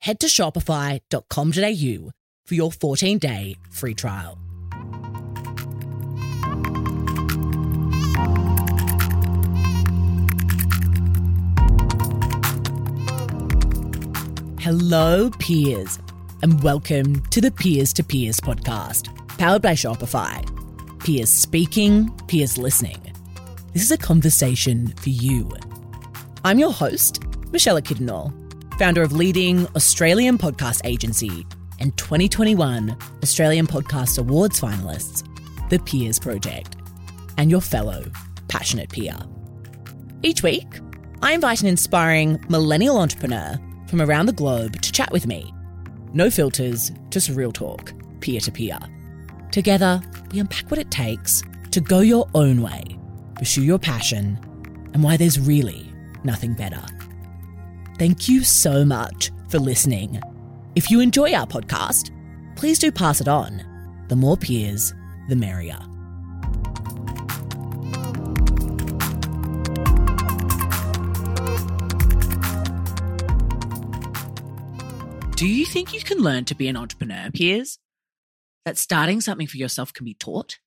head to shopify.com.au for your 14 day free trial. Hello, peers, and welcome to the Peers to Peers podcast, powered by Shopify. Peers speaking, peers listening. This is a conversation for you. I'm your host, Michelle Kidnall, founder of leading Australian podcast agency and 2021 Australian Podcast Awards finalists, The Peers Project, and your fellow passionate peer. Each week, I invite an inspiring millennial entrepreneur from around the globe to chat with me. No filters, just real talk, peer to peer. Together, we unpack what it takes to go your own way, pursue your passion, and why there's really nothing better. Thank you so much for listening. If you enjoy our podcast, please do pass it on. The more peers, the merrier. Do you think you can learn to be an entrepreneur, peers? That starting something for yourself can be taught?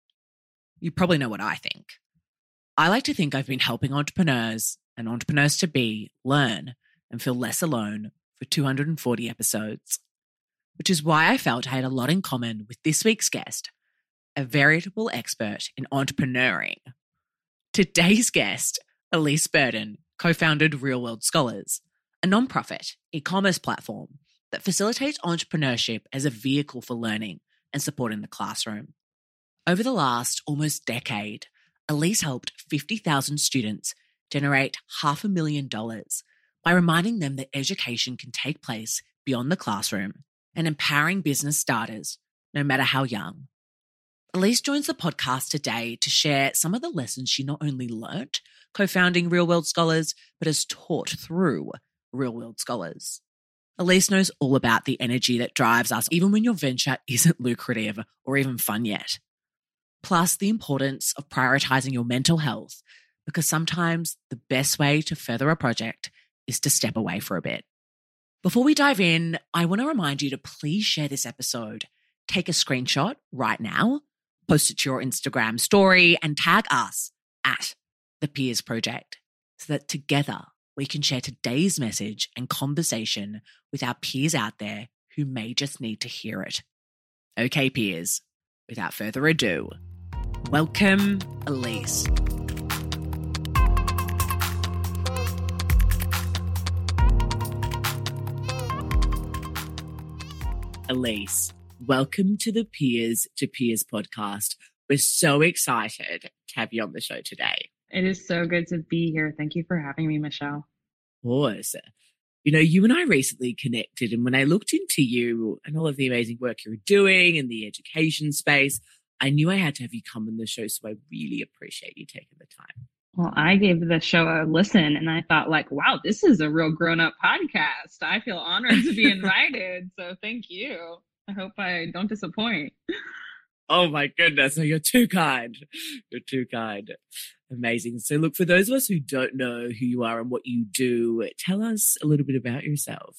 You probably know what I think. I like to think I've been helping entrepreneurs and entrepreneurs to be learn and feel less alone for 240 episodes, which is why I felt I had a lot in common with this week's guest, a veritable expert in entrepreneuring. Today's guest, Elise Burden, co founded Real World Scholars, a nonprofit e commerce platform that facilitates entrepreneurship as a vehicle for learning and supporting the classroom. Over the last almost decade, Elise helped 50,000 students generate half a million dollars by reminding them that education can take place beyond the classroom and empowering business starters, no matter how young. Elise joins the podcast today to share some of the lessons she not only learnt co founding Real World Scholars, but has taught through Real World Scholars. Elise knows all about the energy that drives us, even when your venture isn't lucrative or even fun yet. Plus, the importance of prioritizing your mental health, because sometimes the best way to further a project is to step away for a bit. Before we dive in, I want to remind you to please share this episode. Take a screenshot right now, post it to your Instagram story, and tag us at the Peers Project so that together we can share today's message and conversation with our peers out there who may just need to hear it. Okay, peers, without further ado, welcome Elise. Elise, welcome to the Peers to Peers podcast. We're so excited to have you on the show today. It is so good to be here. Thank you for having me, Michelle. Of course. You know, you and I recently connected, and when I looked into you and all of the amazing work you're doing in the education space, I knew I had to have you come on the show. So I really appreciate you taking the time. Well, I gave the show a listen and I thought, like, wow, this is a real grown up podcast. I feel honored to be invited. so thank you. I hope I don't disappoint. Oh my goodness. You're too kind. You're too kind. Amazing. So, look, for those of us who don't know who you are and what you do, tell us a little bit about yourself.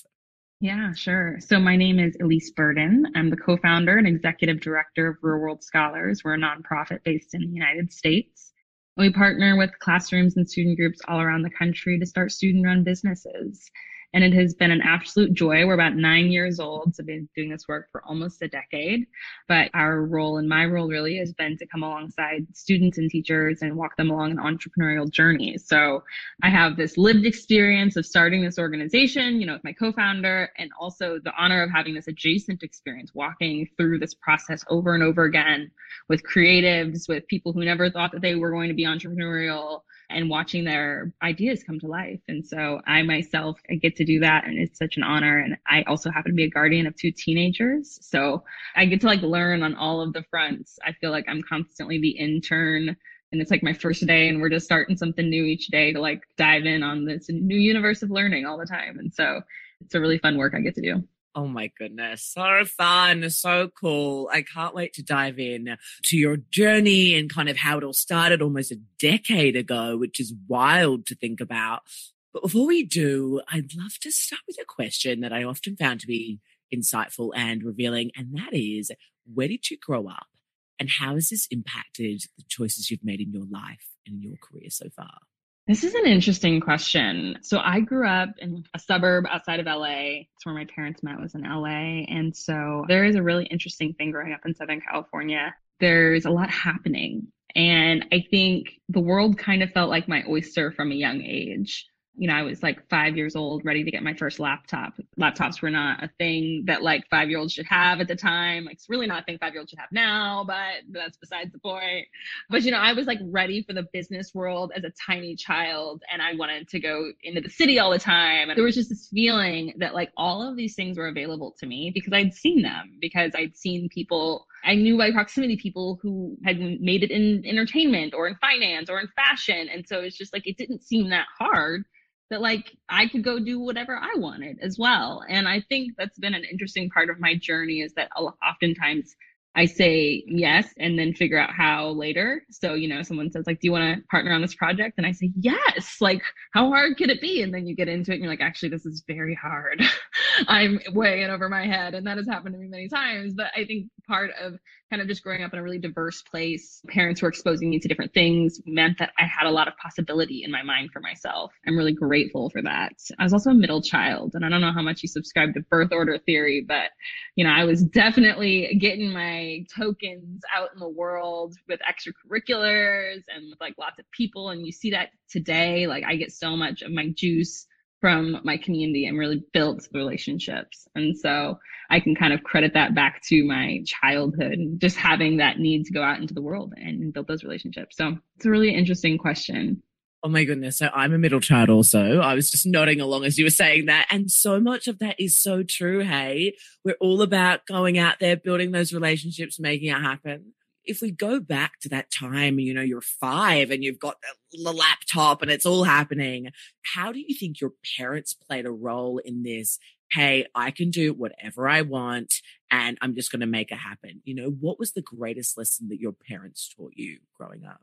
Yeah, sure. So, my name is Elise Burden. I'm the co founder and executive director of Real World Scholars. We're a nonprofit based in the United States. We partner with classrooms and student groups all around the country to start student run businesses and it has been an absolute joy. We're about nine years old, so been doing this work for almost a decade. But our role and my role really has been to come alongside students and teachers and walk them along an entrepreneurial journey. So I have this lived experience of starting this organization, you know, with my co-founder, and also the honor of having this adjacent experience, walking through this process over and over again with creatives, with people who never thought that they were going to be entrepreneurial and watching their ideas come to life. And so I myself I get to do that and it's such an honor. And I also happen to be a guardian of two teenagers. So I get to like learn on all of the fronts. I feel like I'm constantly the intern and it's like my first day and we're just starting something new each day to like dive in on this new universe of learning all the time. And so it's a really fun work I get to do. Oh my goodness. So fun. So cool. I can't wait to dive in to your journey and kind of how it all started almost a decade ago, which is wild to think about. But before we do, I'd love to start with a question that I often found to be insightful and revealing. And that is, where did you grow up? And how has this impacted the choices you've made in your life and in your career so far? This is an interesting question. So I grew up in a suburb outside of LA. It's where my parents met was in LA. And so there is a really interesting thing growing up in Southern California. There's a lot happening. And I think the world kind of felt like my oyster from a young age you know, I was like five years old, ready to get my first laptop. Laptops were not a thing that like five year olds should have at the time. Like, it's really not a thing five year olds should have now, but that's besides the point. But, you know, I was like ready for the business world as a tiny child and I wanted to go into the city all the time. There was just this feeling that like all of these things were available to me because I'd seen them, because I'd seen people I knew by proximity people who had made it in entertainment or in finance or in fashion. And so it's just like, it didn't seem that hard that like I could go do whatever I wanted as well. And I think that's been an interesting part of my journey is that oftentimes I say yes and then figure out how later. So, you know, someone says like, do you want to partner on this project? And I say, yes, like how hard could it be? And then you get into it and you're like, actually, this is very hard. I'm way in over my head. And that has happened to me many times. But I think part of kind of just growing up in a really diverse place, parents were exposing me to different things meant that I had a lot of possibility in my mind for myself. I'm really grateful for that. I was also a middle child, and I don't know how much you subscribe to birth order theory, but you know, I was definitely getting my tokens out in the world with extracurriculars and with like lots of people. And you see that today. Like I get so much of my juice from my community and really built relationships. And so I can kind of credit that back to my childhood, just having that need to go out into the world and build those relationships. So it's a really interesting question. Oh my goodness. So I'm a middle child also. I was just nodding along as you were saying that. And so much of that is so true. Hey, we're all about going out there, building those relationships, making it happen if we go back to that time, you know, you're five and you've got the laptop and it's all happening, how do you think your parents played a role in this? Hey, I can do whatever I want and I'm just going to make it happen. You know, what was the greatest lesson that your parents taught you growing up?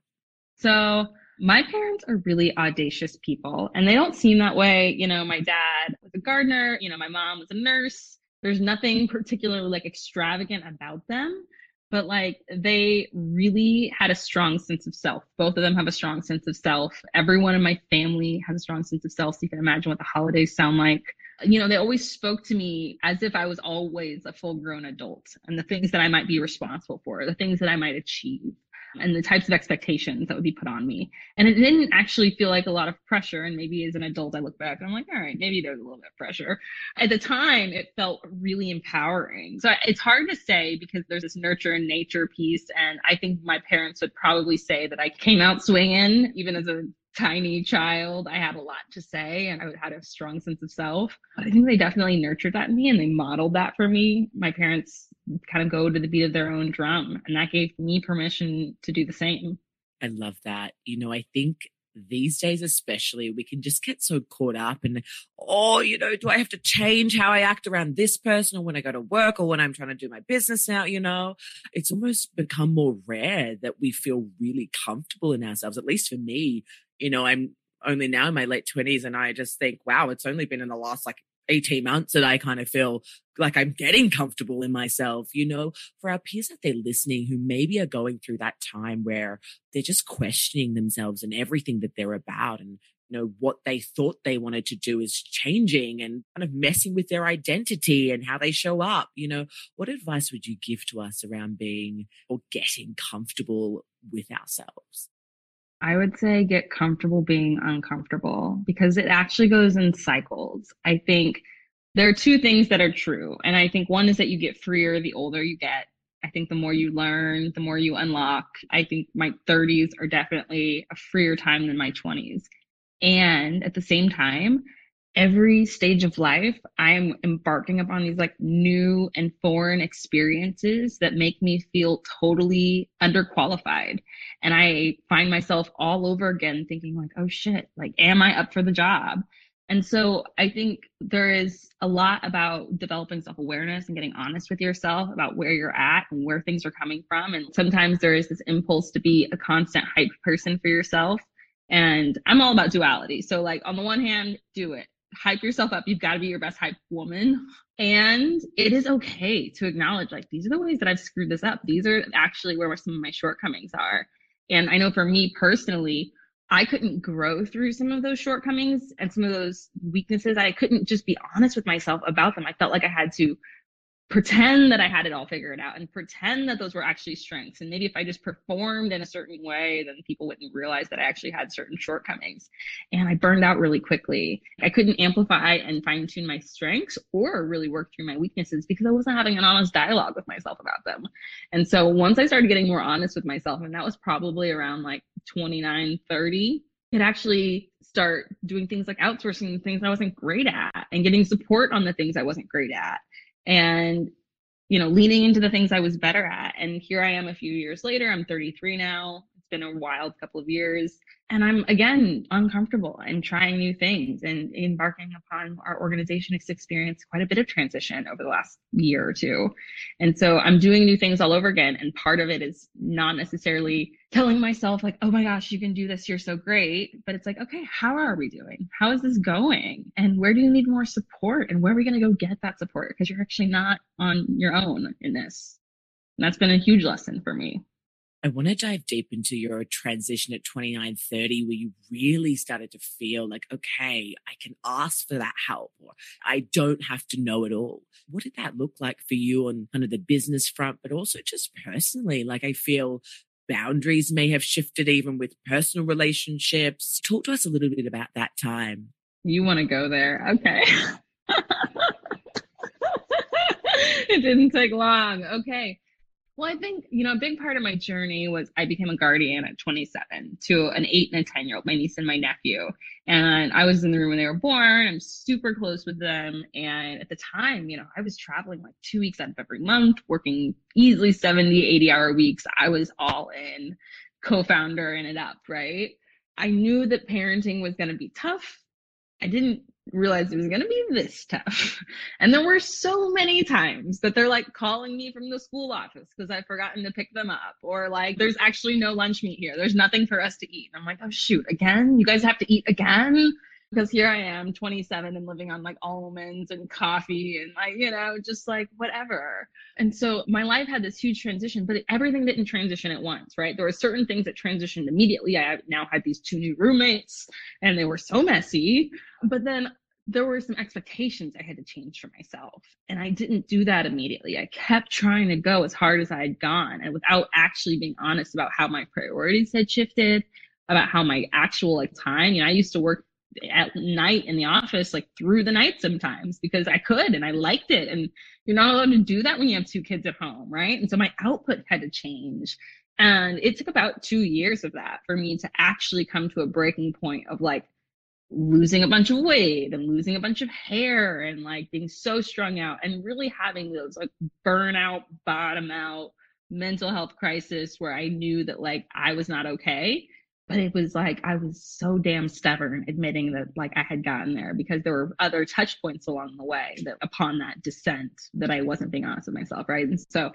So, my parents are really audacious people and they don't seem that way. You know, my dad was a gardener, you know, my mom was a nurse. There's nothing particularly like extravagant about them but like they really had a strong sense of self. Both of them have a strong sense of self. Everyone in my family has a strong sense of self. So you can imagine what the holidays sound like. You know, they always spoke to me as if I was always a full grown adult and the things that I might be responsible for, the things that I might achieve and the types of expectations that would be put on me. And it didn't actually feel like a lot of pressure. And maybe as an adult, I look back and I'm like, all right, maybe there's a little bit of pressure. At the time, it felt really empowering. So it's hard to say because there's this nurture and nature piece. And I think my parents would probably say that I came out swinging, even as a tiny child. I had a lot to say and I had a strong sense of self. I think they definitely nurtured that in me and they modeled that for me. My parents kind of go to the beat of their own drum and that gave me permission to do the same. I love that. You know, I think these days especially we can just get so caught up and, oh you know do i have to change how i act around this person or when i go to work or when i'm trying to do my business now you know it's almost become more rare that we feel really comfortable in ourselves at least for me you know, I'm only now in my late twenties and I just think, wow, it's only been in the last like 18 months that I kind of feel like I'm getting comfortable in myself, you know, for our peers out there listening who maybe are going through that time where they're just questioning themselves and everything that they're about and, you know, what they thought they wanted to do is changing and kind of messing with their identity and how they show up. You know, what advice would you give to us around being or getting comfortable with ourselves? I would say get comfortable being uncomfortable because it actually goes in cycles. I think there are two things that are true. And I think one is that you get freer the older you get. I think the more you learn, the more you unlock. I think my 30s are definitely a freer time than my 20s. And at the same time, every stage of life, I'm embarking upon these like new and foreign experiences that make me feel totally underqualified. And I find myself all over again thinking like, oh shit, like, am I up for the job? And so I think there is a lot about developing self awareness and getting honest with yourself about where you're at and where things are coming from. And sometimes there is this impulse to be a constant hype person for yourself. And I'm all about duality. So, like, on the one hand, do it, hype yourself up. You've got to be your best hype woman. And it is okay to acknowledge, like, these are the ways that I've screwed this up. These are actually where some of my shortcomings are. And I know for me personally, I couldn't grow through some of those shortcomings and some of those weaknesses. I couldn't just be honest with myself about them. I felt like I had to pretend that I had it all figured out and pretend that those were actually strengths. And maybe if I just performed in a certain way, then people wouldn't realize that I actually had certain shortcomings. And I burned out really quickly. I couldn't amplify and fine tune my strengths or really work through my weaknesses because I wasn't having an honest dialogue with myself about them. And so once I started getting more honest with myself, and that was probably around like 29, 30, could actually start doing things like outsourcing the things I wasn't great at and getting support on the things I wasn't great at and you know leaning into the things i was better at. And here i am a few years later i'm 33 now been a wild couple of years and I'm again uncomfortable and trying new things and embarking upon our organization has experienced quite a bit of transition over the last year or two. And so I'm doing new things all over again. And part of it is not necessarily telling myself like, oh my gosh, you can do this. You're so great. But it's like, okay, how are we doing? How is this going? And where do you need more support? And where are we going to go get that support? Because you're actually not on your own in this. And that's been a huge lesson for me. I want to dive deep into your transition at 29, 30, where you really started to feel like, okay, I can ask for that help or I don't have to know it all. What did that look like for you on kind of the business front, but also just personally? Like, I feel boundaries may have shifted even with personal relationships. Talk to us a little bit about that time. You want to go there? Okay. it didn't take long. Okay. Well, I think, you know, a big part of my journey was I became a guardian at 27 to an eight and a 10 year old, my niece and my nephew. And I was in the room when they were born. I'm super close with them. And at the time, you know, I was traveling like two weeks out of every month, working easily 70, 80 hour weeks. I was all in, co founder and it up, right? I knew that parenting was going to be tough. I didn't realized it was going to be this tough. And there were so many times that they're like calling me from the school office because I've forgotten to pick them up, or like, there's actually no lunch meat here. There's nothing for us to eat. And I'm like, oh, shoot, again? You guys have to eat again? Because here I am, 27 and living on like almonds and coffee and like, you know, just like whatever. And so my life had this huge transition, but everything didn't transition at once, right? There were certain things that transitioned immediately. I now had these two new roommates and they were so messy. But then there were some expectations I had to change for myself. And I didn't do that immediately. I kept trying to go as hard as I had gone and without actually being honest about how my priorities had shifted, about how my actual like time, you know, I used to work at night in the office, like through the night sometimes because I could and I liked it. And you're not allowed to do that when you have two kids at home, right? And so my output had to change. And it took about two years of that for me to actually come to a breaking point of like, losing a bunch of weight and losing a bunch of hair and like being so strung out and really having those like burnout, bottom out mental health crisis where I knew that like I was not okay. But it was like I was so damn stubborn admitting that like I had gotten there because there were other touch points along the way that upon that descent that I wasn't being honest with myself. Right. And so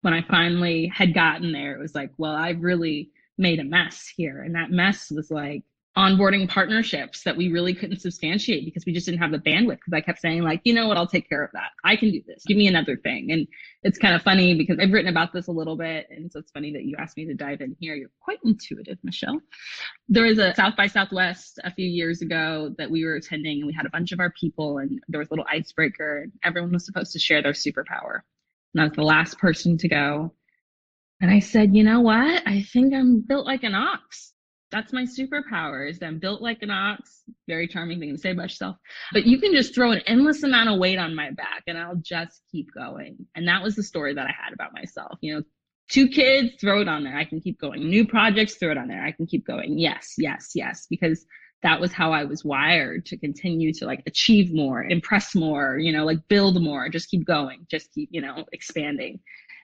when I finally had gotten there, it was like, well, I really made a mess here. And that mess was like onboarding partnerships that we really couldn't substantiate because we just didn't have the bandwidth because I kept saying like, you know what, I'll take care of that. I can do this. Give me another thing. And it's kind of funny because I've written about this a little bit. And so it's funny that you asked me to dive in here. You're quite intuitive, Michelle. There was a South by Southwest a few years ago that we were attending and we had a bunch of our people and there was a little icebreaker and everyone was supposed to share their superpower. And I was the last person to go. And I said, you know what? I think I'm built like an ox. That's my superpower is I'm built like an ox. Very charming thing to say about yourself. But you can just throw an endless amount of weight on my back and I'll just keep going. And that was the story that I had about myself. You know, two kids, throw it on there. I can keep going. New projects, throw it on there. I can keep going. Yes, yes, yes. Because that was how I was wired to continue to like achieve more, impress more, you know, like build more, just keep going, just keep, you know, expanding.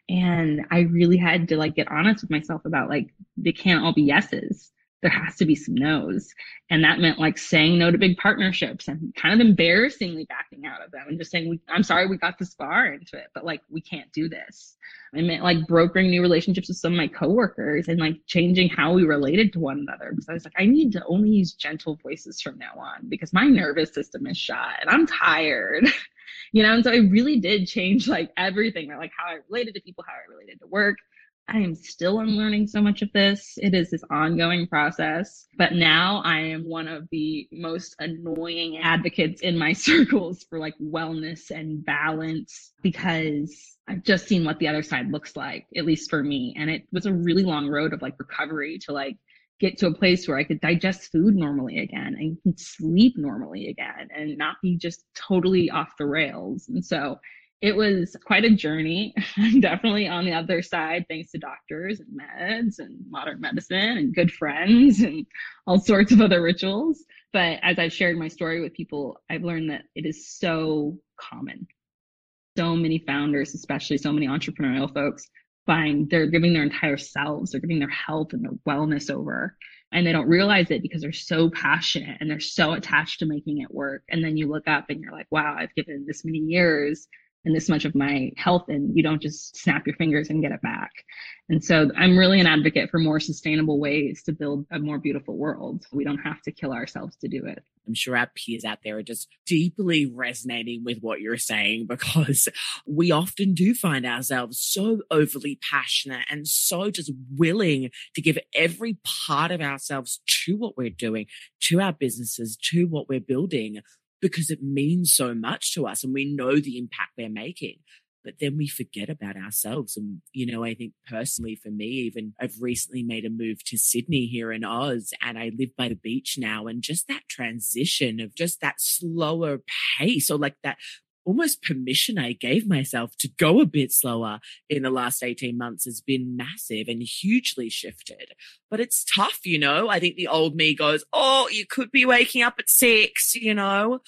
And I really had to like get honest with myself about like, they can't all be yeses there has to be some no's. And that meant like saying no to big partnerships and kind of embarrassingly backing out of them and just saying, I'm sorry we got this far into it, but like we can't do this. It meant like brokering new relationships with some of my coworkers and like changing how we related to one another. Because I was like, I need to only use gentle voices from now on because my nervous system is shot and I'm tired. you know, and so I really did change like everything, like how I related to people, how I related to work, I am still unlearning so much of this. It is this ongoing process. But now I am one of the most annoying advocates in my circles for like wellness and balance because I've just seen what the other side looks like, at least for me. And it was a really long road of like recovery to like get to a place where I could digest food normally again and sleep normally again and not be just totally off the rails. And so it was quite a journey. I'm definitely on the other side, thanks to doctors and meds and modern medicine and good friends and all sorts of other rituals. But as I've shared my story with people, I've learned that it is so common. So many founders, especially so many entrepreneurial folks, find they're giving their entire selves, they're giving their health and their wellness over. And they don't realize it because they're so passionate and they're so attached to making it work. And then you look up and you're like, wow, I've given this many years and this much of my health and you don't just snap your fingers and get it back. And so I'm really an advocate for more sustainable ways to build a more beautiful world. We don't have to kill ourselves to do it. I'm sure our peers out there are just deeply resonating with what you're saying because we often do find ourselves so overly passionate and so just willing to give every part of ourselves to what we're doing, to our businesses, to what we're building because it means so much to us and we know the impact they're making. But then we forget about ourselves. And, you know, I think personally for me, even I've recently made a move to Sydney here in Oz and I live by the beach now. And just that transition of just that slower pace or like that almost permission I gave myself to go a bit slower in the last 18 months has been massive and hugely shifted. But it's tough, you know. I think the old me goes, Oh, you could be waking up at six, you know.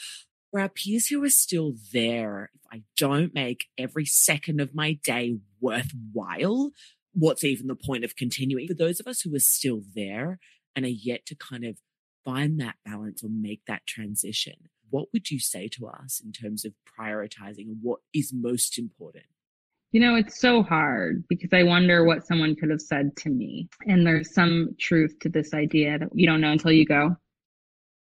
For our peers who are still there, if I don't make every second of my day worthwhile, what's even the point of continuing? For those of us who are still there and are yet to kind of find that balance or make that transition, what would you say to us in terms of prioritizing what is most important? You know, it's so hard because I wonder what someone could have said to me. And there's some truth to this idea that you don't know until you go.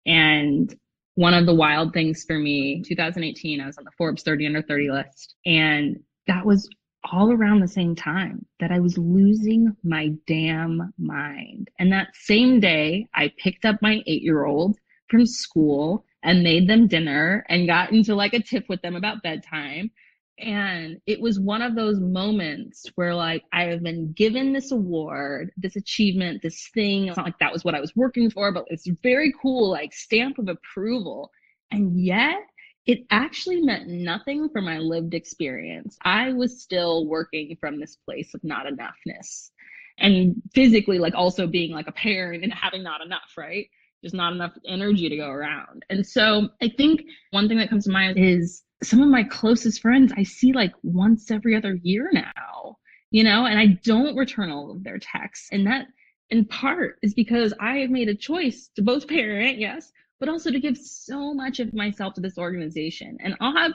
And one of the wild things for me, 2018, I was on the Forbes 30 under 30 list. And that was all around the same time that I was losing my damn mind. And that same day, I picked up my eight year old from school and made them dinner and got into like a tip with them about bedtime. And it was one of those moments where like I have been given this award, this achievement, this thing. It's not like that was what I was working for, but it's very cool, like stamp of approval. And yet it actually meant nothing for my lived experience. I was still working from this place of not enoughness and physically like also being like a parent and having not enough, right? Just not enough energy to go around. And so I think one thing that comes to mind is some of my closest friends I see like once every other year now, you know, and I don't return all of their texts. And that in part is because I have made a choice to both parent, yes, but also to give so much of myself to this organization. And I'll have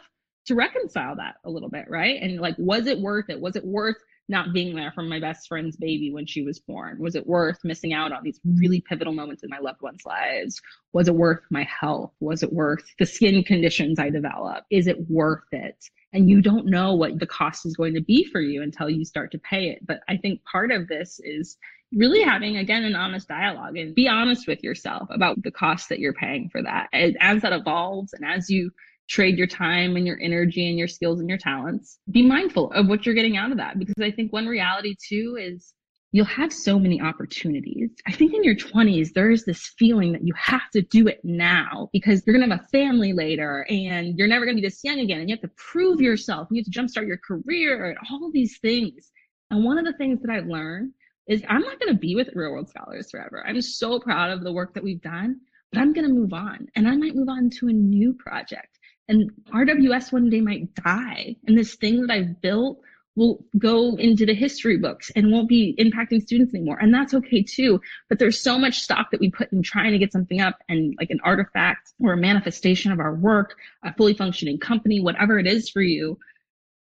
to reconcile that a little bit, right? And like, was it worth it? Was it worth not being there for my best friend's baby when she was born? Was it worth missing out on these really pivotal moments in my loved ones' lives? Was it worth my health? Was it worth the skin conditions I developed? Is it worth it? And you don't know what the cost is going to be for you until you start to pay it. But I think part of this is really having again an honest dialogue and be honest with yourself about the cost that you're paying for that. As that evolves and as you trade your time and your energy and your skills and your talents. Be mindful of what you're getting out of that because I think one reality too is you'll have so many opportunities. I think in your 20s, there's this feeling that you have to do it now because you're going to have a family later and you're never going to be this young again. And you have to prove yourself. You have to jumpstart your career and all these things. And one of the things that I've learned is I'm not going to be with Real World Scholars forever. I'm so proud of the work that we've done, but I'm going to move on and I might move on to a new project. And RWS one day might die. And this thing that I've built will go into the history books and won't be impacting students anymore. And that's okay too. But there's so much stock that we put in trying to get something up and like an artifact or a manifestation of our work, a fully functioning company, whatever it is for you,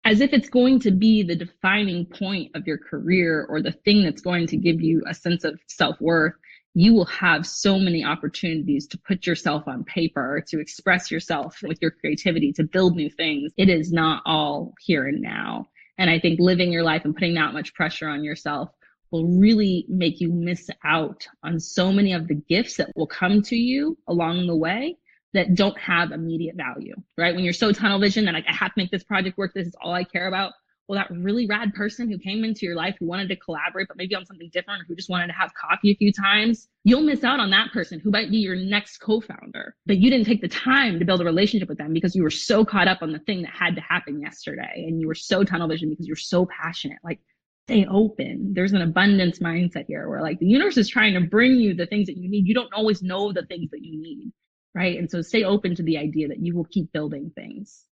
as if it's going to be the defining point of your career or the thing that's going to give you a sense of self worth. You will have so many opportunities to put yourself on paper, to express yourself with your creativity, to build new things. It is not all here and now. And I think living your life and putting that much pressure on yourself will really make you miss out on so many of the gifts that will come to you along the way that don't have immediate value, right? When you're so tunnel vision that like, I have to make this project work, this is all I care about well, that really rad person who came into your life who wanted to collaborate, but maybe on something different, or who just wanted to have coffee a few times, you'll miss out on that person who might be your next co-founder. But you didn't take the time to build a relationship with them because you were so caught up on the thing that had to happen yesterday. And you were so tunnel vision because you're so passionate. Like, stay open. There's an abundance mindset here where like the universe is trying to bring you the things that you need. You don't always know the things that you need. Right. And so stay open to the idea that you will keep building things.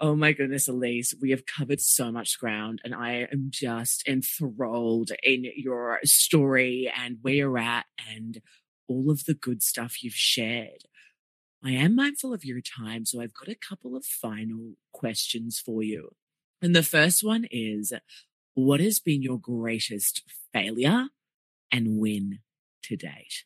Oh my goodness, Elise, we have covered so much ground, and I am just enthralled in your story and where you're at and all of the good stuff you've shared. I am mindful of your time, so I've got a couple of final questions for you. And the first one is What has been your greatest failure and win to date?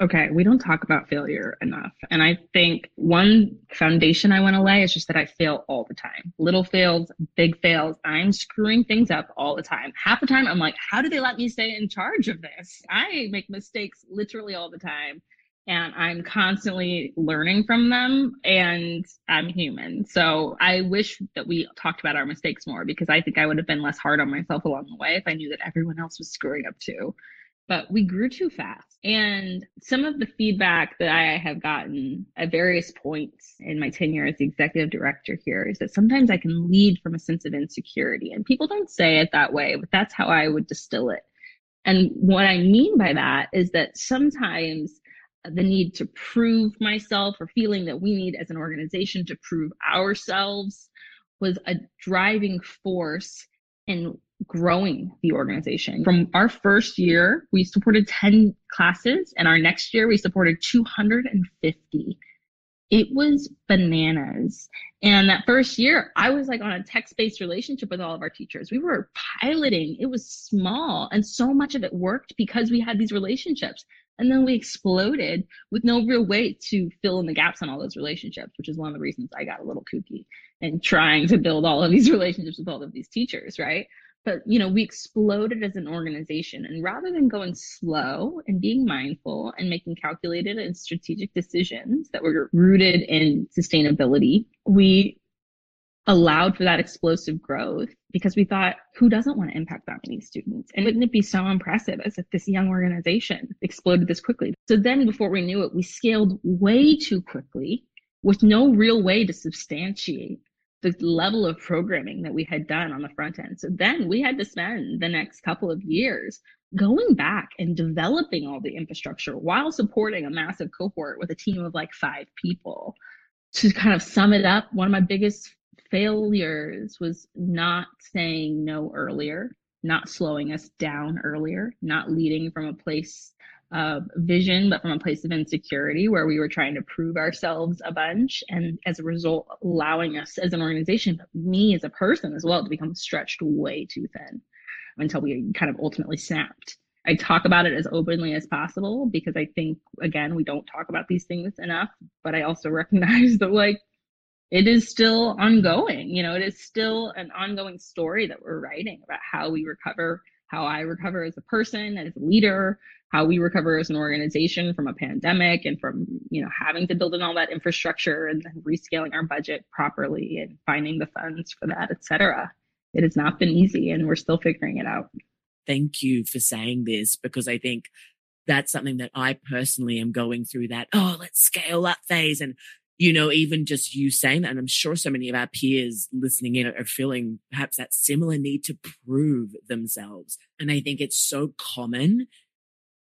Okay, we don't talk about failure enough. And I think one foundation I want to lay is just that I fail all the time. Little fails, big fails. I'm screwing things up all the time. Half the time I'm like, how do they let me stay in charge of this? I make mistakes literally all the time. And I'm constantly learning from them and I'm human. So I wish that we talked about our mistakes more because I think I would have been less hard on myself along the way if I knew that everyone else was screwing up too but we grew too fast. And some of the feedback that I have gotten at various points in my tenure as the executive director here is that sometimes I can lead from a sense of insecurity. And people don't say it that way, but that's how I would distill it. And what I mean by that is that sometimes the need to prove myself or feeling that we need as an organization to prove ourselves was a driving force in growing the organization. From our first year, we supported 10 classes, and our next year, we supported 250. It was bananas. And that first year, I was like on a text based relationship with all of our teachers. We were piloting, it was small, and so much of it worked because we had these relationships. And then we exploded with no real way to fill in the gaps on all those relationships, which is one of the reasons I got a little kooky and trying to build all of these relationships with all of these teachers, right? But you know we exploded as an organization. And rather than going slow and being mindful and making calculated and strategic decisions that were rooted in sustainability we allowed for that explosive growth because we thought who doesn't want to impact that many students? And wouldn't it be so impressive as if this young organization exploded this quickly? So then before we knew it we scaled way too quickly with no real way to substantiate the level of programming that we had done on the front end. So then we had to spend the next couple of years going back and developing all the infrastructure while supporting a massive cohort with a team of like five people. To kind of sum it up, one of my biggest failures was not saying no earlier, not slowing us down earlier, not leading from a place uh, vision, but from a place of insecurity where we were trying to prove ourselves a bunch. And as a result, allowing us as an organization, but me as a person as well, to become stretched way too thin until we kind of ultimately snapped. I talk about it as openly as possible because I think, again, we don't talk about these things enough, but I also recognize that, like, it is still ongoing. You know, it is still an ongoing story that we're writing about how we recover, how I recover as a person, and as a leader, how we recover as an organization from a pandemic and from you know having to build in all that infrastructure and then rescaling our budget properly and finding the funds for that et cetera it has not been easy and we're still figuring it out Thank you for saying this because I think that's something that I personally am going through that, oh, let's scale up phase. And, you know, even just you saying that, and I'm sure so many of our peers listening in are feeling perhaps that similar need to prove themselves. And I think it's so common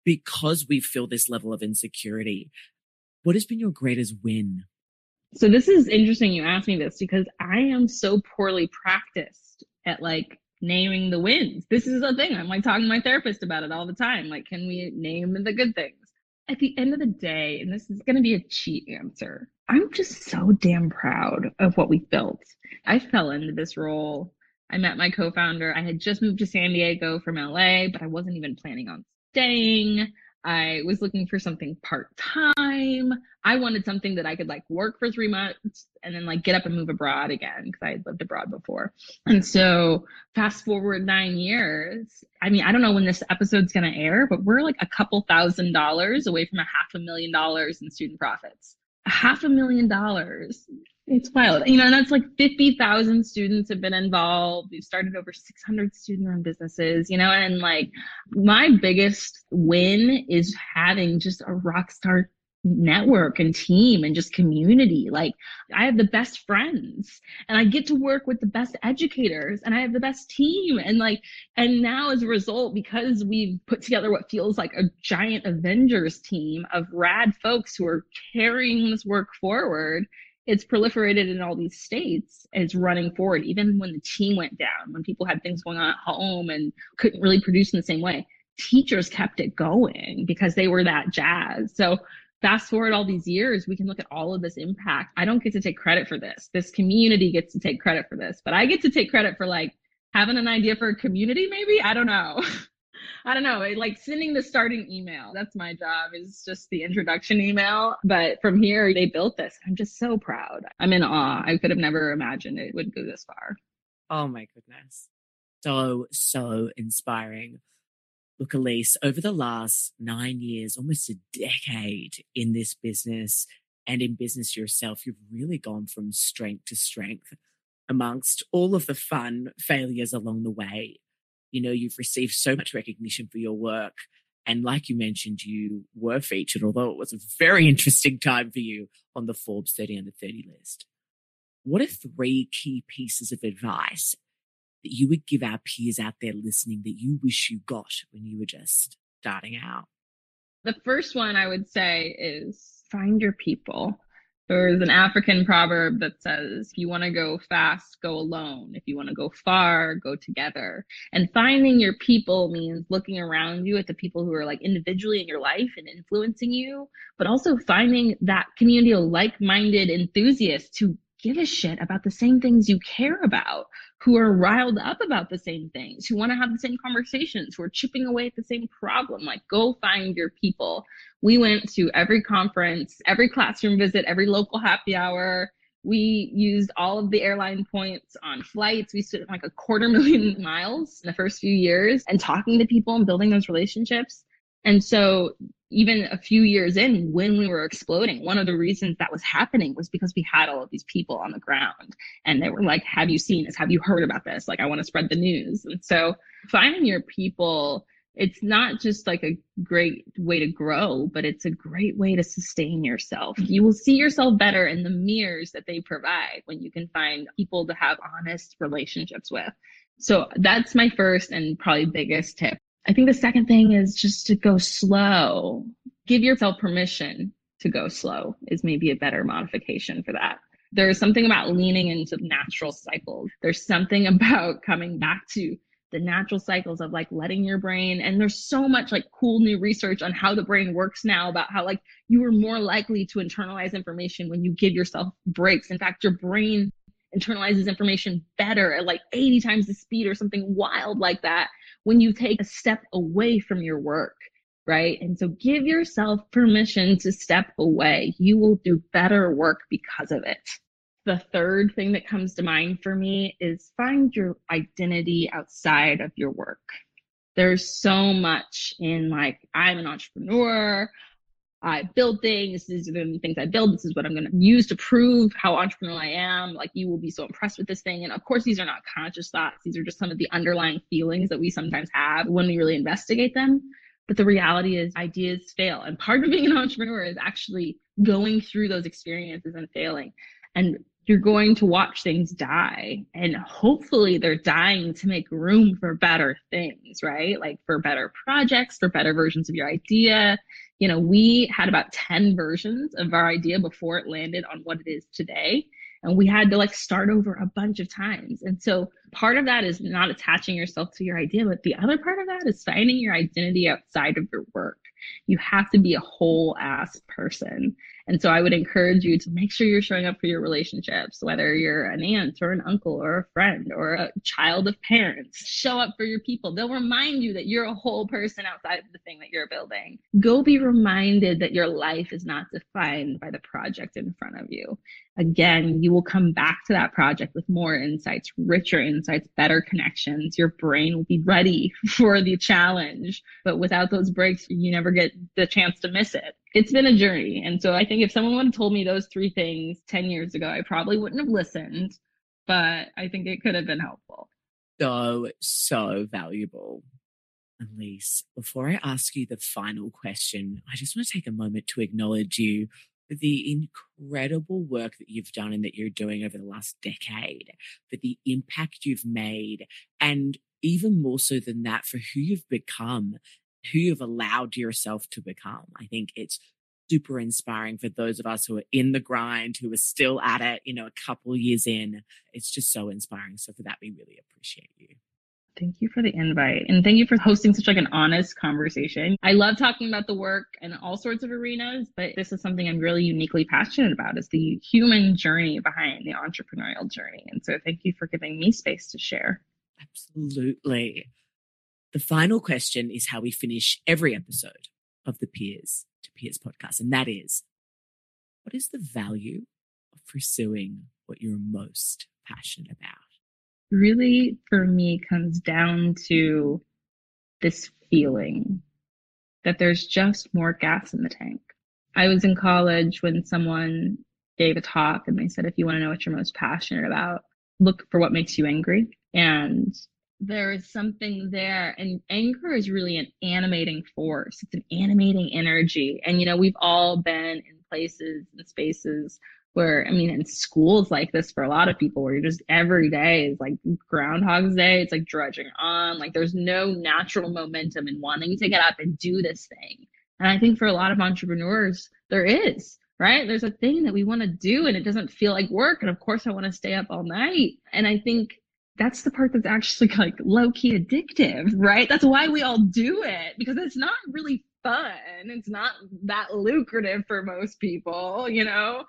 because we feel this level of insecurity. What has been your greatest win? So this is interesting you asked me this because I am so poorly practiced at like naming the wins. This is a thing. I'm like talking to my therapist about it all the time. Like, can we name the good things? At the end of the day, and this is going to be a cheat answer, I'm just so damn proud of what we built. I fell into this role. I met my co founder. I had just moved to San Diego from LA, but I wasn't even planning on staying. I was looking for something part time. I wanted something that I could like work for three months and then like get up and move abroad again because I had lived abroad before. And so fast forward nine years. I mean, I don't know when this episode's going to air, but we're like a couple thousand dollars away from a half a million dollars in student profits. A half a million dollars it's wild. You know, and that's like 50,000 students have been involved. We've started over 600 student run businesses, you know, and like my biggest win is having just a rock star network and team and just community. Like I have the best friends and I get to work with the best educators and I have the best team. And like, and now as a result, because we've put together what feels like a giant Avengers team of rad folks who are carrying this work forward, it's proliferated in all these states and it's running forward even when the team went down when people had things going on at home and couldn't really produce in the same way teachers kept it going because they were that jazz. So fast forward all these years we can look at all of this impact. I don't get to take credit for this. This community gets to take credit for this but i get to take credit for like having an idea for a community maybe? I don't know I don't know, like sending the starting email. That's my job is just the introduction email. But from here, they built this. I'm just so proud. I'm in awe. I could have never imagined it would go this far. Oh my goodness. So, so inspiring. Look, Elise, over the last nine years, almost a decade in this business and in business yourself, you've really gone from strength to strength amongst all of the fun failures along the way you know, you've received so much recognition for your work. And like you mentioned, you were featured, although it was a very interesting time for you on the Forbes 30 under 30 list. What are three key pieces of advice that you would give our peers out there listening that you wish you got when you were just starting out? The first one I would say is find your people. There's an African proverb that says, if you want to go fast, go alone. If you want to go far, go together. And finding your people means looking around you at the people who are like individually in your life and influencing you, but also finding that community of like-minded enthusiasts who give a shit about the same things you care about, who are riled up about the same things, who want to have the same conversations, who are chipping away at the same problem. Like, go find your people. We went to every conference, every classroom visit, every local happy hour. We used all of the airline points on flights. We spent like a quarter million miles in the first few years and talking to people and building those relationships. And so even a few years in when we were exploding one of the reasons that was happening was because we had all of these people on the ground. And they were like have you seen this? Have you heard about this? Like i want to spread the news. And so finding your people it's not just like a great way to grow but it's a great way to sustain yourself. You will see yourself better in the mirrors that they provide when you can find people to have honest relationships with. So that's my first and probably biggest tip I think the second thing is just to go slow. Give yourself permission to go slow is maybe a better modification for that. There's something about leaning into natural cycles. There's something about coming back to the natural cycles of like letting your brain and there's so much like cool new research on how the brain works now about how like you are more likely to internalize information when you give yourself breaks. In fact, your brain internalizes information better at like 80 times the speed or something wild like that when you take a step away from your work, right? And so give yourself permission to step away. You will do better work because of it. The third thing that comes to mind for me is find your identity outside of your work. There's so much in like, I'm an entrepreneur. I build things. These are the things I build. This is what I'm going to use to prove how entrepreneurial I am. Like you will be so impressed with this thing. And of course, these are not conscious thoughts. These are just some of the underlying feelings that we sometimes have when we really investigate them. But the reality is ideas fail. And part of being an entrepreneur is actually going through those experiences and failing. And you're going to watch things die and hopefully they're dying to make room for better things, right? Like for better projects, for better versions of your idea. You know, we had about 10 versions of our idea before it landed on what it is today. And we had to like start over a bunch of times. And so part of that is not attaching yourself to your idea, but the other part of that is finding your identity outside of your work. You have to be a whole ass person. And so I would encourage you to make sure you're showing up for your relationships, whether you're an aunt or an uncle or a friend or a child of parents. Show up for your people. They'll remind you that you're a whole person outside of the thing that you're building. Go be reminded that your life is not defined by the project in front of you. Again, you will come back to that project with more insights, richer insights, better connections. Your brain will be ready for the challenge. But without those breaks, you never get the chance to miss it it's been a journey. And so I think if someone would have told me those three things 10 years ago, I probably wouldn't have listened, but I think it could have been helpful. So, so valuable. Elise, before I ask you the final question, I just want to take a moment to acknowledge you for the incredible work that you've done and that you're doing over the last decade, for the impact you've made, and even more so than that, for who you've become who you've allowed yourself to become. I think it's super inspiring for those of us who are in the grind, who are still at it, you know, a couple years in. It's just so inspiring. So for that, we really appreciate you. Thank you for the invite and thank you for hosting such like an honest conversation. I love talking about the work and all sorts of arenas, but this is something I'm really uniquely passionate about is the human journey behind the entrepreneurial journey. And so thank you for giving me space to share. Absolutely. The final question is how we finish every episode of the Peers to Peers podcast. And that is, what is the value of pursuing what you're most passionate about? Really, for me, comes down to this feeling that there's just more gas in the tank. I was in college when someone gave a talk and they said, if you want to know what you're most passionate about, look for what makes you angry. And there is something there and anger is really an animating force it's an animating energy and you know we've all been in places and spaces where i mean in schools like this for a lot of people where you're just every day is like groundhog's day it's like drudging on like there's no natural momentum in wanting to get up and do this thing and i think for a lot of entrepreneurs there is right? There's a thing that we want to do and it doesn't feel like work. And of course, I want to stay up all night. And I think that's the part that's actually like low key addictive, right? That's why we all do it because it's not really fun. It's not that lucrative for most people, you know?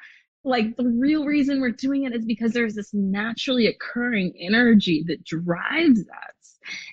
Like the real reason we're doing it is because there's this naturally occurring energy that drives us.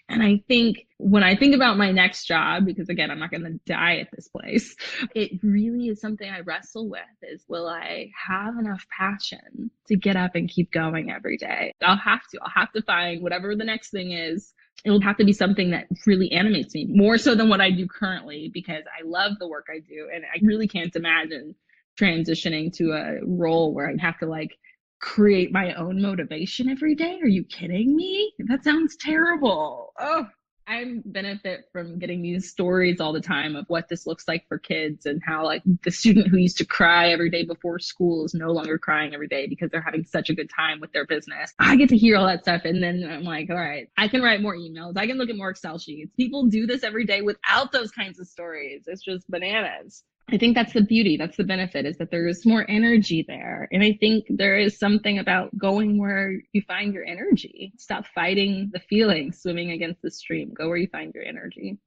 And I think when I think about my next job, because again, I'm not going to die at this place, it really is something I wrestle with is will I have enough passion to get up and keep going every day? I'll have to. I'll have to find whatever the next thing is. It'll have to be something that really animates me more so than what I do currently because I love the work I do. And I really can't imagine transitioning to a role where I have to like create my own motivation every day. Are you kidding me? That sounds terrible. Oh, I benefit from getting these stories all the time of what this looks like for kids and how like the student who used to cry every day before school is no longer crying every day because they're having such a good time with their business. I get to hear all that stuff and then I'm like, all right, I can write more emails. I can look at more Excel sheets. People do this every day without those kinds of stories. It's just bananas. I think that's the beauty. That's the benefit is that there is more energy there. And I think there is something about going where you find your energy. Stop fighting the feeling, swimming against the stream. Go where you find your energy.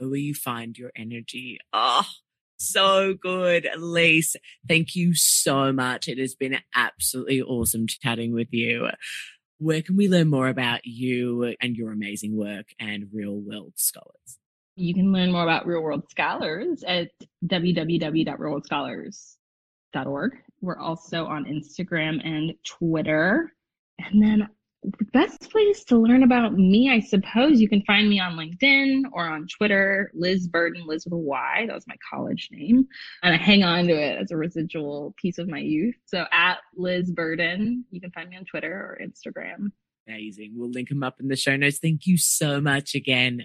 Go where you find your energy. Oh, so good, Elise. Thank you so much. It has been absolutely awesome chatting with you. Where can we learn more about you and your amazing work and real world scholars? You can learn more about Real World Scholars at www.realworldscholars.org. We're also on Instagram and Twitter. And then the best place to learn about me, I suppose you can find me on LinkedIn or on Twitter, Lyz Burden, Liz with a Y. That was my college name. And I hang on to it as a residual piece of my youth. So at Lyz Burden, you can find me on Twitter or Instagram. Amazing. We'll link them up in the show notes. Thank you so much again.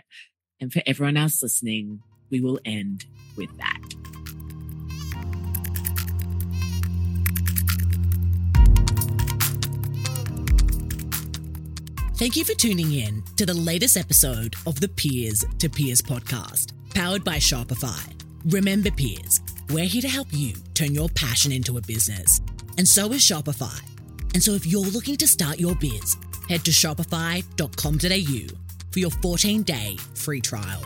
And for everyone else listening, we will end with that. Thank you for tuning in to the latest episode of the Peers to Peers podcast, powered by Shopify. Remember, peers, we're here to help you turn your passion into a business. And so is Shopify. And so if you're looking to start your biz, head to shopify.com.au for your 14 day free trial.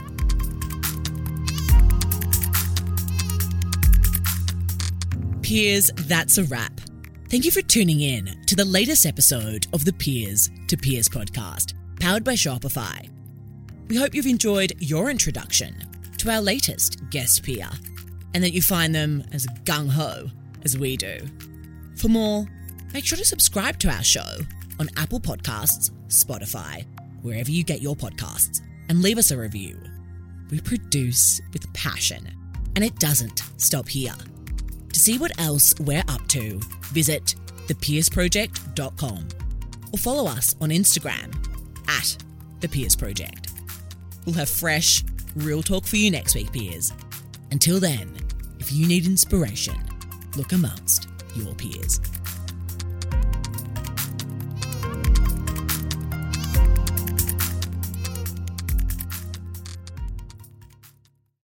Peers, that's a wrap. Thank you for tuning in to the latest episode of the Peers to Peers podcast, powered by Shopify. We hope you've enjoyed your introduction to our latest guest peer and that you find them as gung ho as we do. For more, make sure to subscribe to our show on Apple Podcasts, Spotify, wherever you get your podcasts, and leave us a review. We produce with passion, and it doesn't stop here. To see what else we're up to, visit thepeersproject.com or follow us on Instagram at the Peers Project. We'll have fresh, real talk for you next week, peers. Until then, if you need inspiration, look amongst your peers.